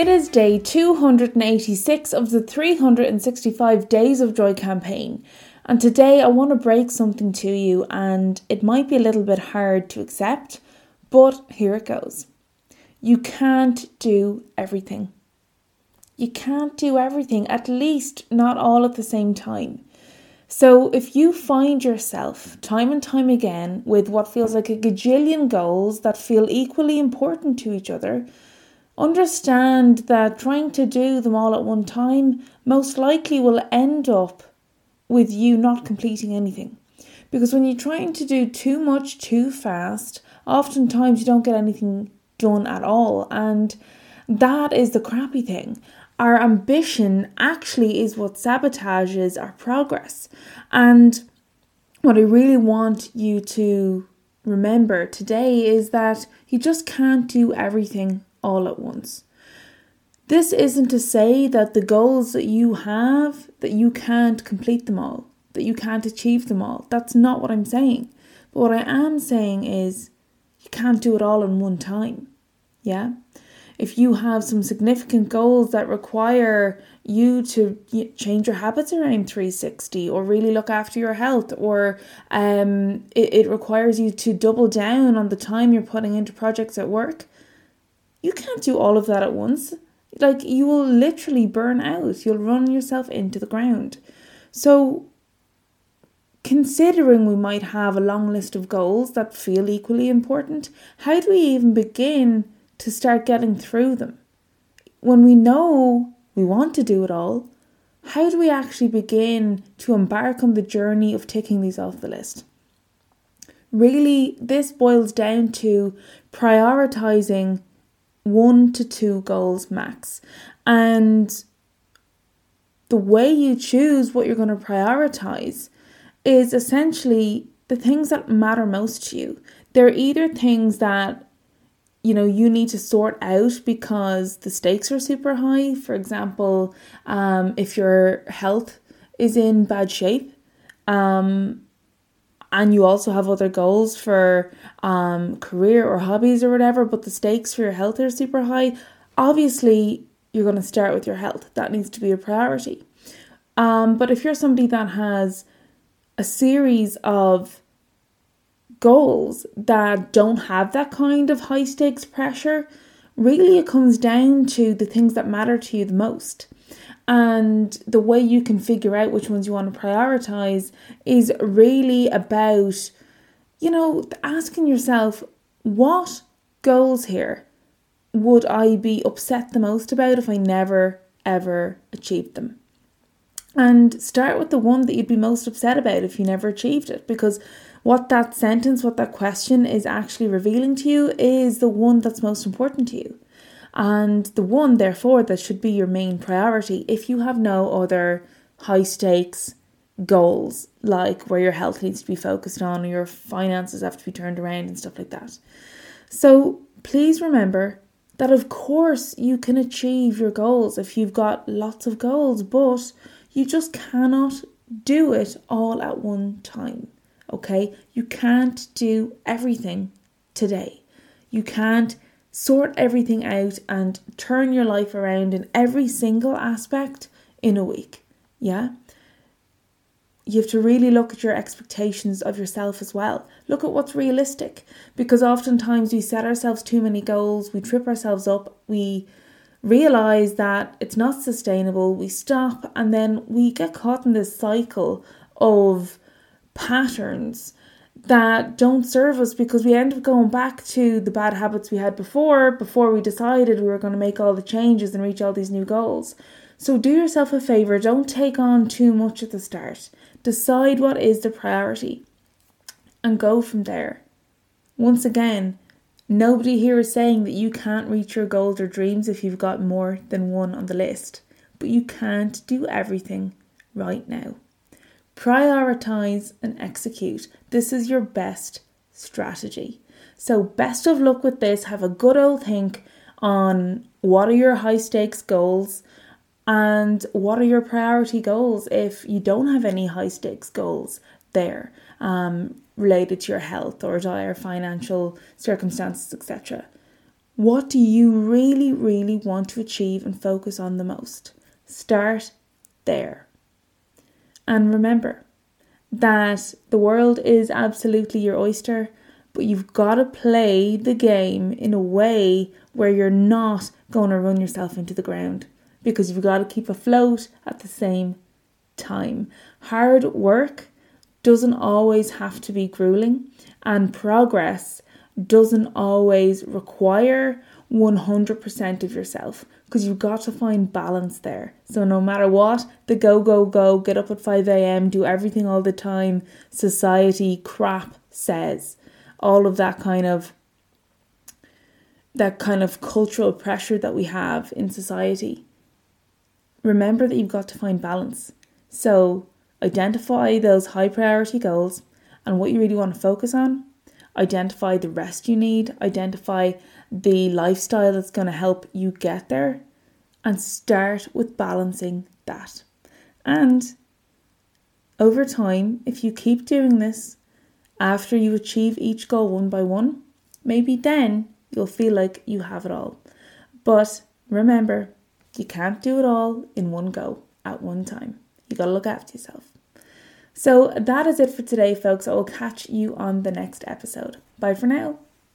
It is day 286 of the 365 Days of Joy campaign, and today I want to break something to you, and it might be a little bit hard to accept, but here it goes. You can't do everything. You can't do everything, at least not all at the same time. So, if you find yourself time and time again with what feels like a gajillion goals that feel equally important to each other, Understand that trying to do them all at one time most likely will end up with you not completing anything. Because when you're trying to do too much too fast, oftentimes you don't get anything done at all. And that is the crappy thing. Our ambition actually is what sabotages our progress. And what I really want you to remember today is that you just can't do everything all at once. This isn't to say that the goals that you have that you can't complete them all, that you can't achieve them all. That's not what I'm saying. But what I am saying is you can't do it all in one time. Yeah? If you have some significant goals that require you to change your habits around 360 or really look after your health or um, it, it requires you to double down on the time you're putting into projects at work can't do all of that at once. Like, you will literally burn out. You'll run yourself into the ground. So, considering we might have a long list of goals that feel equally important, how do we even begin to start getting through them? When we know we want to do it all, how do we actually begin to embark on the journey of taking these off the list? Really, this boils down to prioritizing one to two goals max. And the way you choose what you're going to prioritize is essentially the things that matter most to you. They're either things that you know you need to sort out because the stakes are super high. For example, um, if your health is in bad shape, um, and you also have other goals for um, career or hobbies or whatever, but the stakes for your health are super high, obviously you're going to start with your health. That needs to be a priority. Um, but if you're somebody that has a series of goals that don't have that kind of high stakes pressure, really it comes down to the things that matter to you the most. And the way you can figure out which ones you want to prioritize is really about, you know, asking yourself, what goals here would I be upset the most about if I never ever achieved them? And start with the one that you'd be most upset about if you never achieved it. Because what that sentence, what that question is actually revealing to you is the one that's most important to you and the one, therefore, that should be your main priority if you have no other high stakes goals, like where your health needs to be focused on or your finances have to be turned around and stuff like that. So please remember that, of course, you can achieve your goals if you've got lots of goals, but you just cannot do it all at one time. Okay? You can't do everything today. You can't sort everything out and turn your life around in every single aspect in a week. Yeah? You have to really look at your expectations of yourself as well. Look at what's realistic because oftentimes we set ourselves too many goals, we trip ourselves up, we realize that it's not sustainable, we stop, and then we get caught in this cycle of patterns that don't serve us because we end up going back to the bad habits we had before before we decided we were going to make all the changes and reach all these new goals. So do yourself a favor, don't take on too much at the start. Decide what is the priority and go from there. Once again, nobody here is saying that you can't reach your goals or dreams if you've got more than one on the list, but you can't do everything right now. Prioritize and execute. This is your best strategy. So, best of luck with this. Have a good old think on what are your high stakes goals and what are your priority goals if you don't have any high stakes goals there um, related to your health or dire financial circumstances, etc. What do you really, really want to achieve and focus on the most? Start there. And remember that the world is absolutely your oyster, but you've got to play the game in a way where you're not going to run yourself into the ground because you've got to keep afloat at the same time. Hard work doesn't always have to be grueling, and progress doesn't always require 100% of yourself because you've got to find balance there. So, no matter what, the go, go, go, get up at 5 a.m., do everything all the time, society crap says, all of that kind of that kind of cultural pressure that we have in society. Remember that you've got to find balance. So, identify those high priority goals and what you really want to focus on. Identify the rest you need, identify the lifestyle that's going to help you get there, and start with balancing that. And over time, if you keep doing this after you achieve each goal one by one, maybe then you'll feel like you have it all. But remember, you can't do it all in one go at one time. You got to look after yourself. So that is it for today, folks. I will catch you on the next episode. Bye for now.